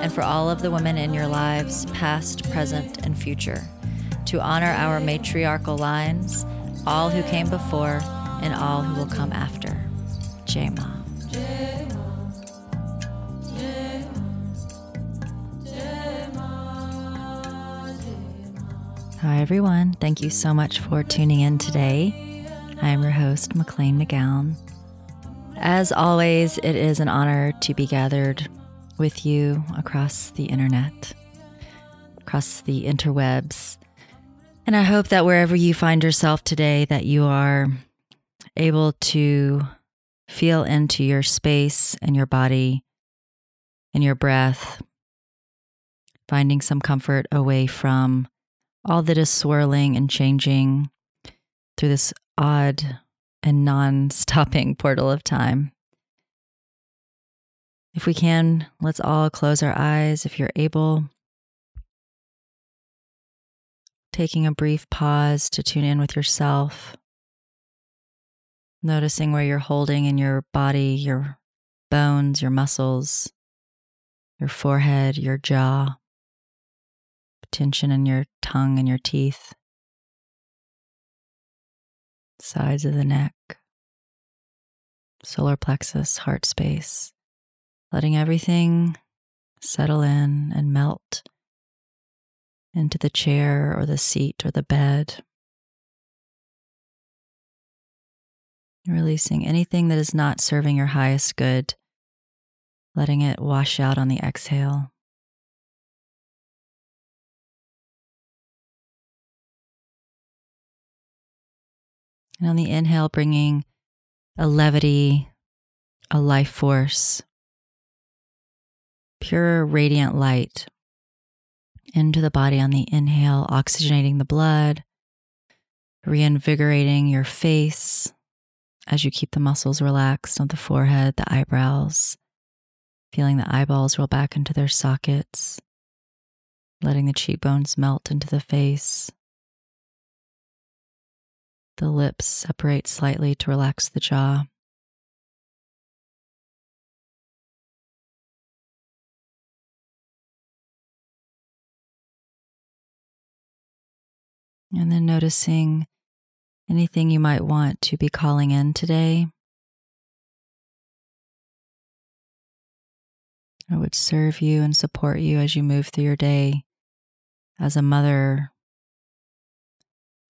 and for all of the women in your lives, past, present, and future, to honor our matriarchal lines, all who came before and all who will come after. Jai Ma. Hi, everyone. Thank you so much for tuning in today. I am your host, McLean McGowan. As always, it is an honor to be gathered with you across the internet, across the interwebs. And I hope that wherever you find yourself today, that you are able to feel into your space and your body and your breath, finding some comfort away from all that is swirling and changing through this odd and non stopping portal of time. If we can, let's all close our eyes if you're able. Taking a brief pause to tune in with yourself. Noticing where you're holding in your body, your bones, your muscles, your forehead, your jaw, tension in your tongue and your teeth, sides of the neck, solar plexus, heart space letting everything settle in and melt into the chair or the seat or the bed. Releasing anything that is not serving your highest good, letting it wash out on the exhale. And on the inhale, bringing a levity, a life force, pure radiant light into the body on the inhale, oxygenating the blood, reinvigorating your face as you keep the muscles relaxed on the forehead, the eyebrows, feeling the eyeballs roll back into their sockets, letting the cheekbones melt into the face. The lips separate slightly to relax the jaw. And then noticing anything you might want to be calling in today. I would serve you and support you as you move through your day as a mother,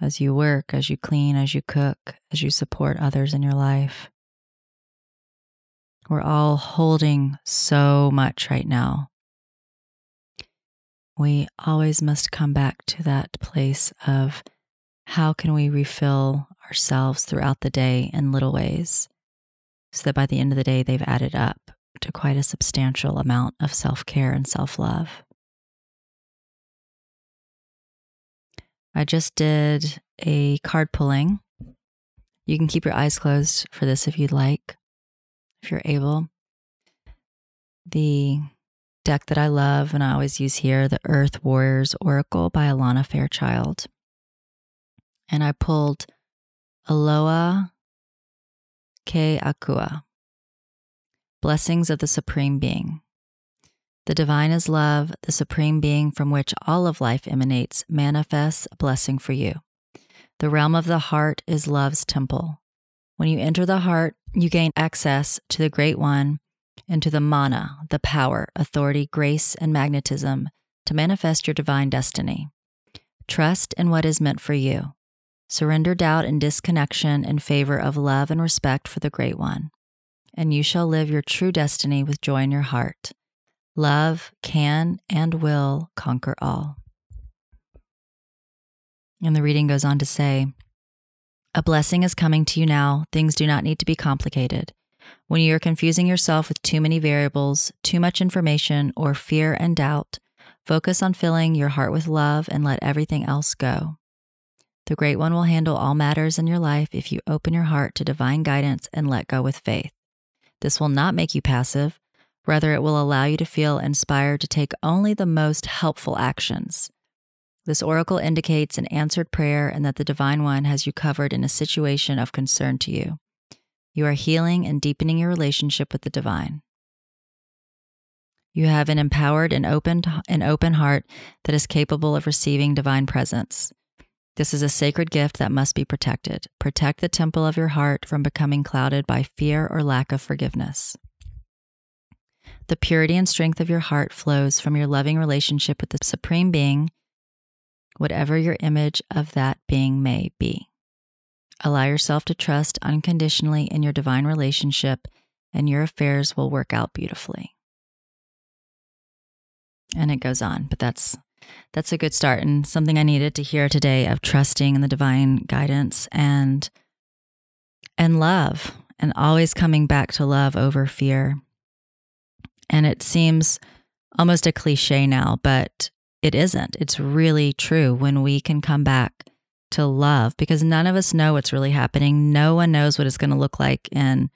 as you work, as you clean, as you cook, as you support others in your life. We're all holding so much right now we always must come back to that place of how can we refill ourselves throughout the day in little ways so that by the end of the day they've added up to quite a substantial amount of self care and self love. I just did a card pulling. You can keep your eyes closed for this if you'd like, if you're able. The deck that I love and I always use here, the Earth Warriors Oracle by Alana Fairchild. And I pulled Aloha Ke Akua, Blessings of the Supreme Being. The divine is love, the supreme being from which all of life emanates, manifests a blessing for you. The realm of the heart is love's temple. When you enter the heart, you gain access to the Great One into the mana, the power, authority, grace, and magnetism to manifest your divine destiny. Trust in what is meant for you. Surrender doubt and disconnection in favor of love and respect for the Great One, and you shall live your true destiny with joy in your heart. Love can and will conquer all. And the reading goes on to say, A blessing is coming to you now. Things do not need to be complicated. When you are confusing yourself with too many variables, too much information, or fear and doubt, Focus on filling your heart with love and let everything else go. The Great One will handle all matters in your life if you open your heart to divine guidance and let go with faith. This will not make you passive. Rather, it will allow you to feel inspired to take only the most helpful actions. This oracle indicates an answered prayer and that the Divine One has you covered in a situation of concern to you. You are healing and deepening your relationship with the divine. You have an empowered and open, an open heart that is capable of receiving divine presence. This is a sacred gift that must be protected. Protect the temple of your heart from becoming clouded by fear or lack of forgiveness. The purity and strength of your heart flows from your loving relationship with the Supreme Being, whatever your image of that being may be. Allow yourself to trust unconditionally in your divine relationship, and your affairs will work out beautifully. And it goes on, but that's that's a good start and something I needed to hear today of trusting in the divine guidance and and love and always coming back to love over fear. And it seems almost a cliche now, but it isn't. It's really true when we can come back to love because none of us know what's really happening. No one knows what it's going to look like in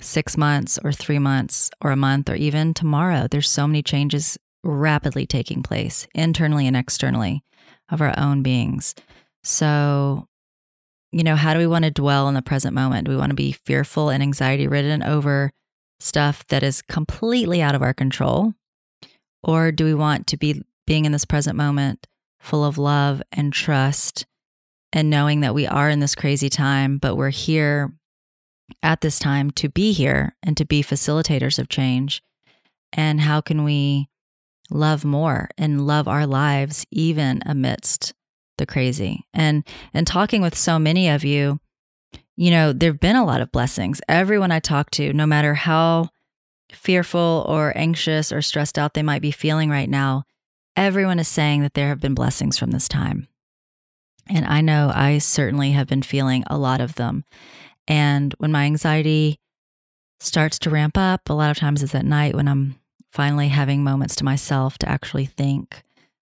six months or three months or a month or even tomorrow. There's so many changes rapidly taking place internally and externally of our own beings. So, you know, how do we want to dwell in the present moment? Do we want to be fearful and anxiety ridden over stuff that is completely out of our control? Or do we want to be being in this present moment full of love and trust and knowing that we are in this crazy time, but we're here at this time to be here and to be facilitators of change? And how can we love more and love our lives even amidst the crazy. And and talking with so many of you, you know, there've been a lot of blessings. Everyone I talk to, no matter how fearful or anxious or stressed out they might be feeling right now, everyone is saying that there have been blessings from this time. And I know I certainly have been feeling a lot of them. And when my anxiety starts to ramp up, a lot of times it's at night when I'm finally having moments to myself to actually think.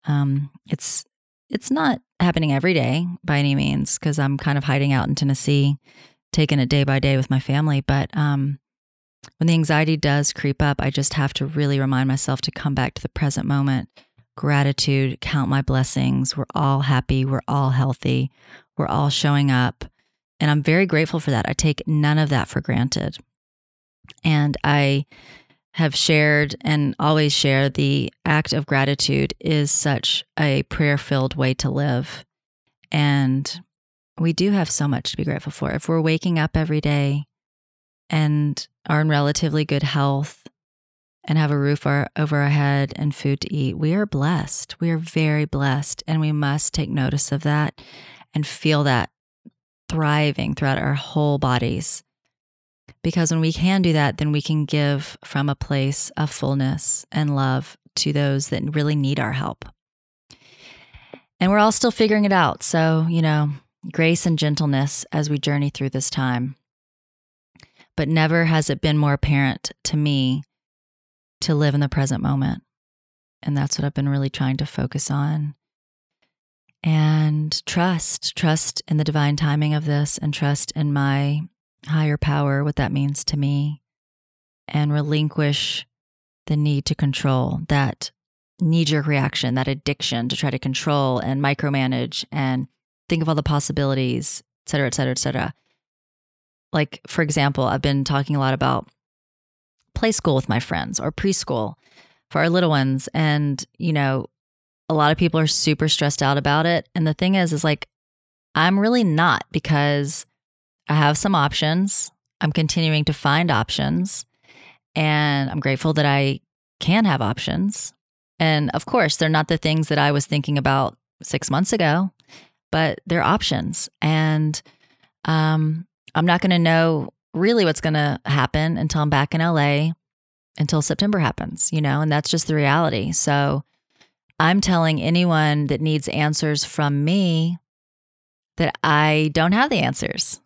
Um, it's it's not happening every day by any means because I'm kind of hiding out in Tennessee, taking it day by day with my family. But um, when the anxiety does creep up, I just have to really remind myself to come back to the present moment. Gratitude, count my blessings. We're all happy. We're all healthy. We're all showing up. And I'm very grateful for that. I take none of that for granted. And I have shared and always share the act of gratitude is such a prayer filled way to live. And we do have so much to be grateful for. If we're waking up every day and are in relatively good health and have a roof our, over our head and food to eat, we are blessed. We are very blessed. And we must take notice of that and feel that thriving throughout our whole bodies. Because when we can do that, then we can give from a place of fullness and love to those that really need our help. And we're all still figuring it out. So, you know, grace and gentleness as we journey through this time. But never has it been more apparent to me to live in the present moment. And that's what I've been really trying to focus on. And trust, trust in the divine timing of this and trust in my higher power, what that means to me, and relinquish the need to control that knee jerk reaction, that addiction to try to control and micromanage and think of all the possibilities, et cetera, et cetera, et cetera. Like, for example, I've been talking a lot about play school with my friends or preschool for our little ones. And, you know, a lot of people are super stressed out about it. And the thing is, is like, I'm really not because I have some options. I'm continuing to find options. And I'm grateful that I can have options. And of course, they're not the things that I was thinking about six months ago, but they're options. And um, I'm not going to know really what's going to happen until I'm back in LA, until September happens, you know, and that's just the reality. So I'm telling anyone that needs answers from me that I don't have the answers.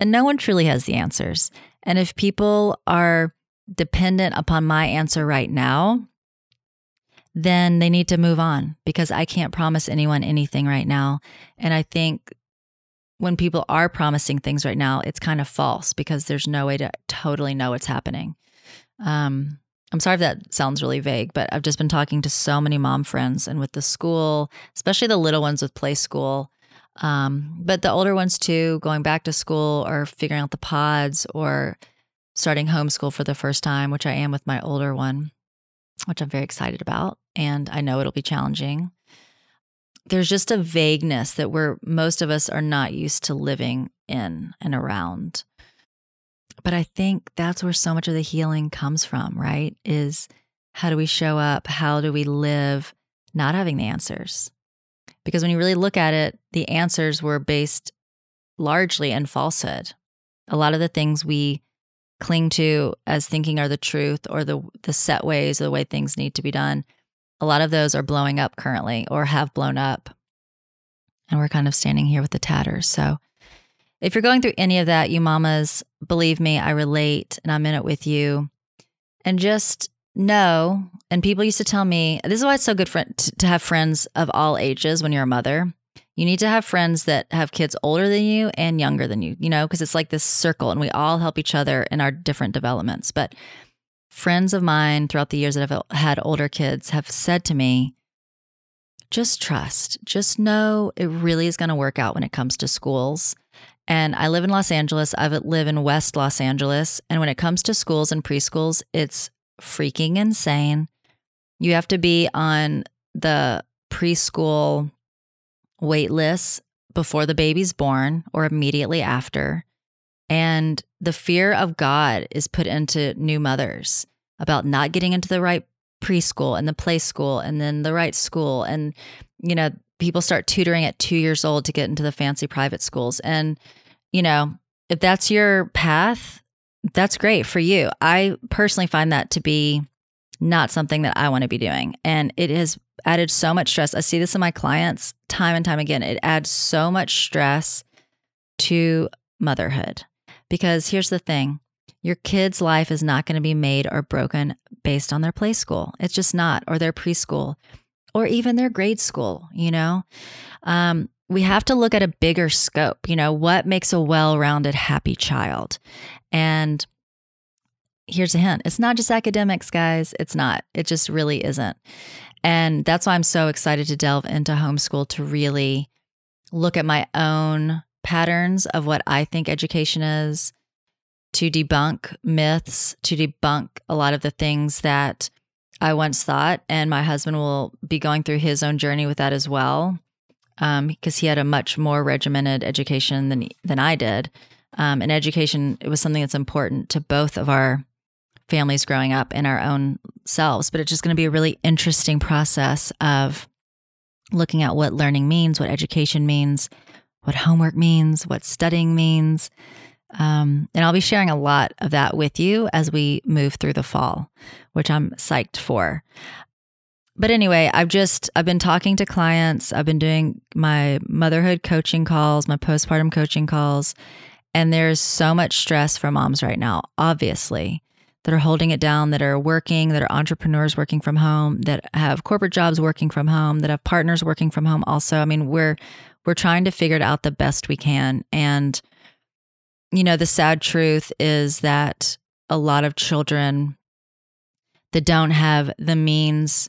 And no one truly has the answers. And if people are dependent upon my answer right now, then they need to move on because I can't promise anyone anything right now. And I think when people are promising things right now, it's kind of false because there's no way to totally know what's happening. Um, I'm sorry if that sounds really vague, but I've just been talking to so many mom friends and with the school, especially the little ones with play school, um, but the older ones too, going back to school or figuring out the pods or starting homeschool for the first time, which I am with my older one, which I'm very excited about. And I know it'll be challenging. There's just a vagueness that we're most of us are not used to living in and around. But I think that's where so much of the healing comes from, right? Is how do we show up? How do we live not having the answers? Because when you really look at it, the answers were based largely in falsehood. A lot of the things we cling to as thinking are the truth or the the set ways or the way things need to be done, a lot of those are blowing up currently or have blown up. And we're kind of standing here with the tatters. So if you're going through any of that, you mamas, believe me, I relate and I'm in it with you. And just know, and people used to tell me, this is why it's so good for, to have friends of all ages when you're a mother. You need to have friends that have kids older than you and younger than you, you know, because it's like this circle and we all help each other in our different developments. But friends of mine throughout the years that have had older kids have said to me, just trust, just know it really is going to work out when it comes to schools. And I live in Los Angeles. I live in West Los Angeles. And when it comes to schools and preschools, it's freaking insane. You have to be on the preschool wait lists before the baby's born or immediately after. And the fear of God is put into new mothers about not getting into the right preschool and the play school and then the right school. And, you know, people start tutoring at two years old to get into the fancy private schools. And, you know, if that's your path, that's great for you. I personally find that to be not something that I want to be doing. And it has added so much stress. I see this in my clients time and time again. It adds so much stress to motherhood. Because here's the thing your kid's life is not going to be made or broken based on their play school. It's just not, or their preschool, or even their grade school, you know? Um, we have to look at a bigger scope. You know, what makes a well rounded, happy child? And here's a hint it's not just academics, guys. It's not. It just really isn't. And that's why I'm so excited to delve into homeschool to really look at my own patterns of what I think education is, to debunk myths, to debunk a lot of the things that I once thought. And my husband will be going through his own journey with that as well um, because he had a much more regimented education than than I did. Um, and education it was something that's important to both of our families growing up and our own selves. But it's just going to be a really interesting process of looking at what learning means, what education means, what homework means, what studying means. Um, and I'll be sharing a lot of that with you as we move through the fall, which I'm psyched for but anyway, I've just I've been talking to clients. I've been doing my motherhood coaching calls, my postpartum coaching calls, and there's so much stress for moms right now, obviously, that are holding it down, that are working, that are entrepreneurs working from home, that have corporate jobs working from home, that have partners working from home also. I mean, we're we're trying to figure it out the best we can and you know, the sad truth is that a lot of children that don't have the means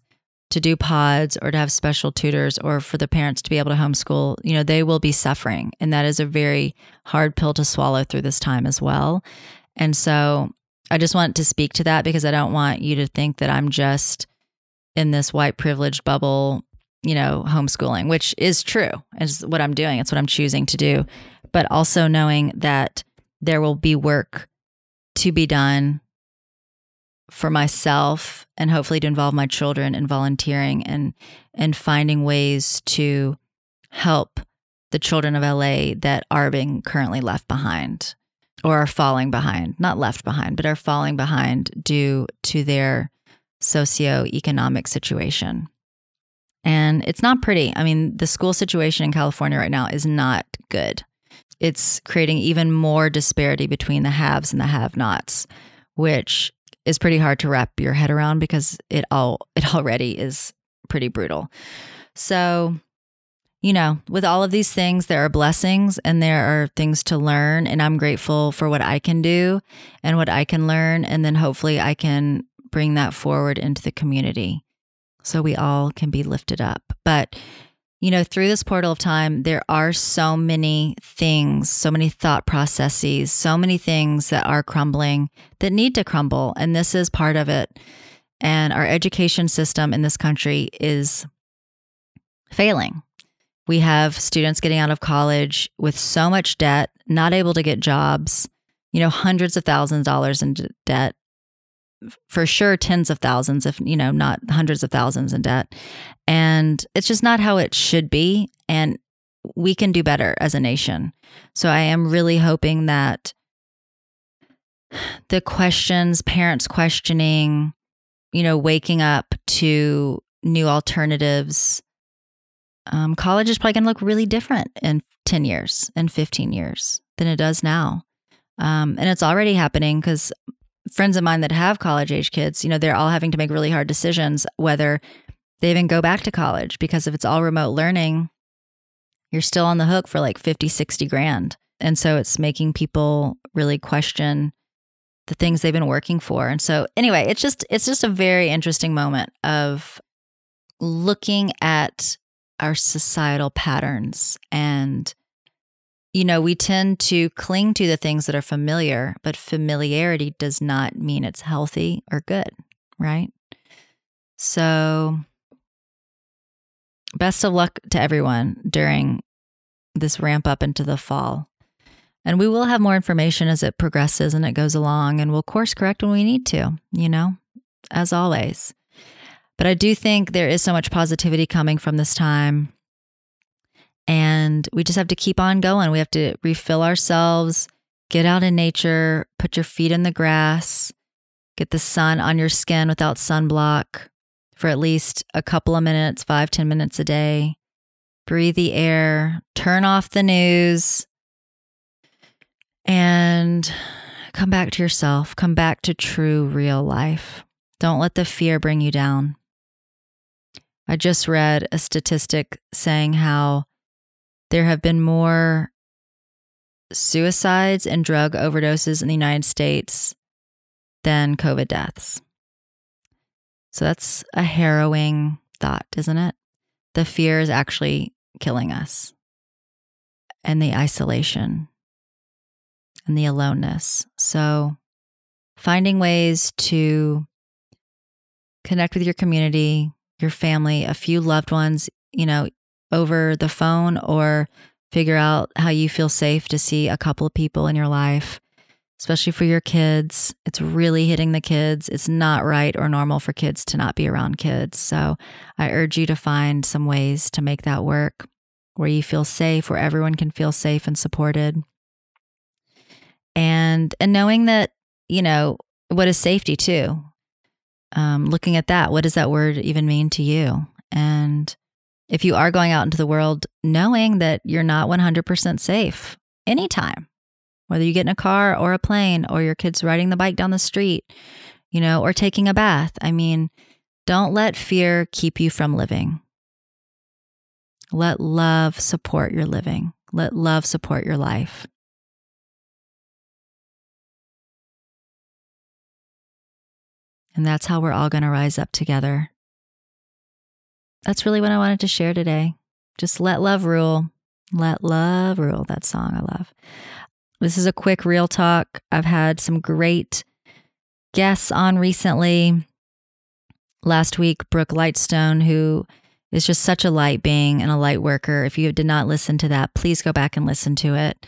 to do pods or to have special tutors or for the parents to be able to homeschool, you know, they will be suffering. And that is a very hard pill to swallow through this time as well. And so I just want to speak to that because I don't want you to think that I'm just in this white privilege bubble, you know, homeschooling, which is true. Is what I'm doing. It's what I'm choosing to do. But also knowing that there will be work to be done for myself and hopefully to involve my children in volunteering and and finding ways to help the children of LA that are being currently left behind or are falling behind, not left behind, but are falling behind due to their socioeconomic situation. And it's not pretty. I mean, the school situation in California right now is not good. It's creating even more disparity between the haves and the have nots, which is pretty hard to wrap your head around because it all it already is pretty brutal. So, you know, with all of these things, there are blessings and there are things to learn. And I'm grateful for what I can do and what I can learn. And then hopefully I can bring that forward into the community so we all can be lifted up. But, you know, through this portal of time, there are so many things, so many thought processes, so many things that are crumbling that need to crumble. And this is part of it. And our education system in this country is failing. We have students getting out of college with so much debt, not able to get jobs, you know, hundreds of thousands of dollars in debt, for sure tens of thousands, if, you know, not hundreds of thousands in debt. And it's just not how it should be. And we can do better as a nation. So I am really hoping that the questions, parents questioning, you know, waking up to new alternatives. Um, college is probably going to look really different in 10 years and 15 years than it does now. Um, and it's already happening because friends of mine that have college age kids, you know, they're all having to make really hard decisions whether they even go back to college because if it's all remote learning, you're still on the hook for like 50, 60 grand. And so it's making people really question the things they've been working for. And so anyway, it's just it's just a very interesting moment of looking at our societal patterns and you know, we tend to cling to the things that are familiar, but familiarity does not mean it's healthy or good, right? So best of luck to everyone during this ramp up into the fall. And we will have more information as it progresses and it goes along, and we'll course correct when we need to, you know, as always. But I do think there is so much positivity coming from this time. And we just have to keep on going. We have to refill ourselves, get out in nature, put your feet in the grass, get the sun on your skin without sunblock for at least a couple of minutes, five ten minutes a day. Breathe the air, turn off the news, and come back to yourself. Come back to true, real life. Don't let the fear bring you down. I just read a statistic saying how there have been more suicides and drug overdoses in the United States than COVID deaths. So that's a harrowing thought, isn't it? The fear is actually killing us and the isolation and the aloneness. So, finding ways to connect with your community, your family, a few loved ones, you know, over the phone or figure out how you feel safe to see a couple of people in your life, especially for your kids. It's really hitting the kids. It's not right or normal for kids to not be around kids. So, I urge you to find some ways to make that work where you feel safe, where everyone can feel safe and supported and and knowing that you know what is safety too um, looking at that what does that word even mean to you and if you are going out into the world knowing that you're not 100% safe anytime whether you get in a car or a plane or your kids riding the bike down the street you know or taking a bath i mean don't let fear keep you from living. Let love support your living. Let love support your life. And that's how we're all going to rise up together. That's really what I wanted to share today. Just let love rule. Let love rule. That song I love. This is a quick real talk. I've had some great guests on recently. Last week, Brooke Lightstone, who is just such a light being and a light worker. If you did not listen to that, please go back and listen to it.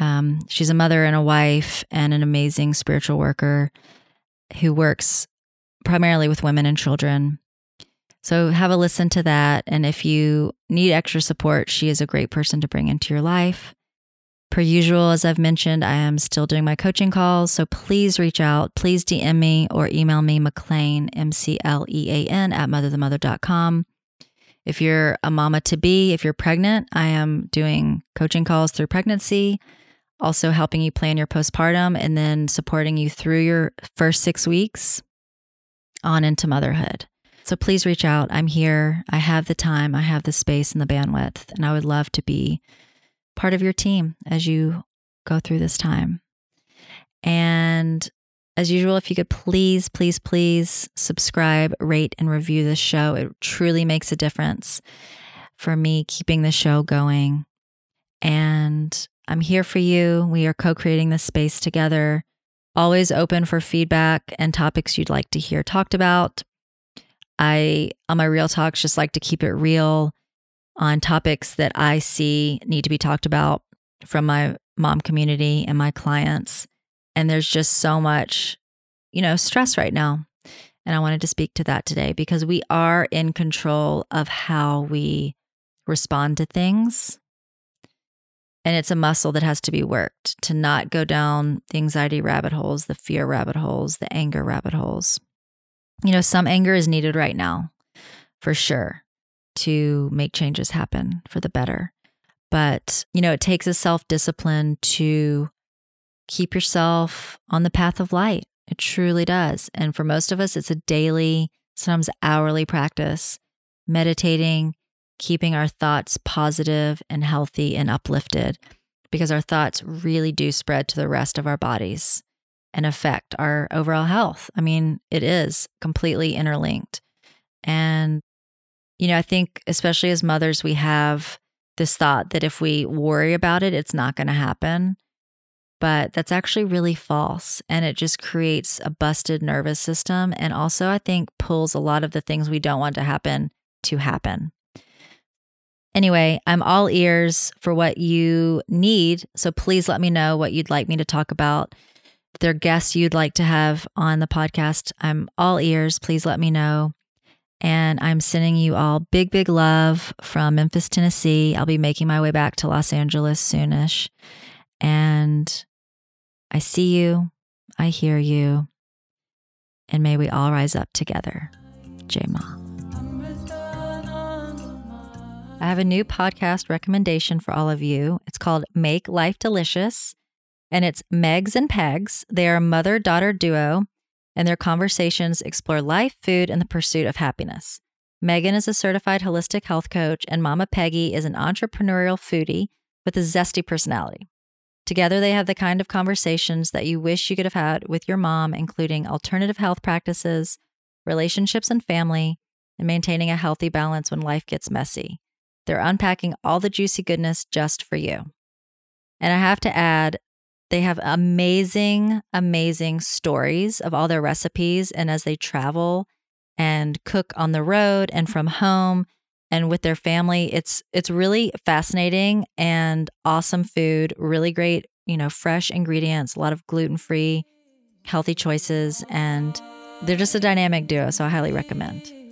Um, she's a mother and a wife and an amazing spiritual worker who works primarily with women and children. So have a listen to that. And if you need extra support, she is a great person to bring into your life. Per usual, as I've mentioned, I am still doing my coaching calls. So please reach out. Please DM me or email me, McLean, M C L E A N, at motherthemother.com. If you're a mama to be, if you're pregnant, I am doing coaching calls through pregnancy. also helping you plan your postpartum and then supporting you through your first six weeks on into motherhood. So please reach out. I'm here. I have the time, I have the space and the bandwidth, and I would love to be part of your team as you go through this time. And as usual, if you could please, please, please subscribe, rate, and review this show, it truly makes a difference for me keeping the show going. And I'm here for you. We are co creating this space together. Always open for feedback and topics you'd like to hear talked about. I, on my real talks, just like to keep it real on topics that I see need to be talked about from my mom community and my clients. And there's just so much, you know, stress right now. And I wanted to speak to that today because we are in control of how we respond to things. And it's a muscle that has to be worked to not go down the anxiety rabbit holes, the fear rabbit holes, the anger rabbit holes. You know, some anger is needed right now for sure to make changes happen for the better. But, you know, it takes a self discipline to keep yourself on the path of light. It truly does. And for most of us, it's a daily, sometimes hourly practice, meditating, keeping our thoughts positive and healthy and uplifted because our thoughts really do spread to the rest of our bodies and affect our overall health. I mean, it is completely interlinked. And, you know, I think, especially as mothers, we have this thought that if we worry about it, it's not going to happen. But that's actually really false. And it just creates a busted nervous system. And also, I think, pulls a lot of the things we don't want to happen to happen. Anyway, I'm all ears for what you need. So please let me know what you'd like me to talk about. Are guests you'd like to have on the podcast, I'm all ears. Please let me know. And I'm sending you all big, big love from Memphis, Tennessee. I'll be making my way back to Los Angeles soonish. And I see you, I hear you, and may we all rise up together. Jai Ma. I have a new podcast recommendation for all of you. It's called Make Life Delicious, and it's Megs and Pegs. They are a mother daughter duo, and their conversations explore life, food, and the pursuit of happiness. Megan is a certified holistic health coach, and Mama Peggy is an entrepreneurial foodie with a zesty personality. Together, they have the kind of conversations that you wish you could have had with your mom, including alternative health practices, relationships and family, and maintaining a healthy balance when life gets messy. They're unpacking all the juicy goodness just for you. And I have to add, they have amazing, amazing stories of all their recipes. And as they travel and cook on the road and from home and with their family, it's it's really fascinating and awesome food, really great, you know, fresh ingredients, a lot of gluten-free, healthy choices, and they're just a dynamic duo. So I highly recommend.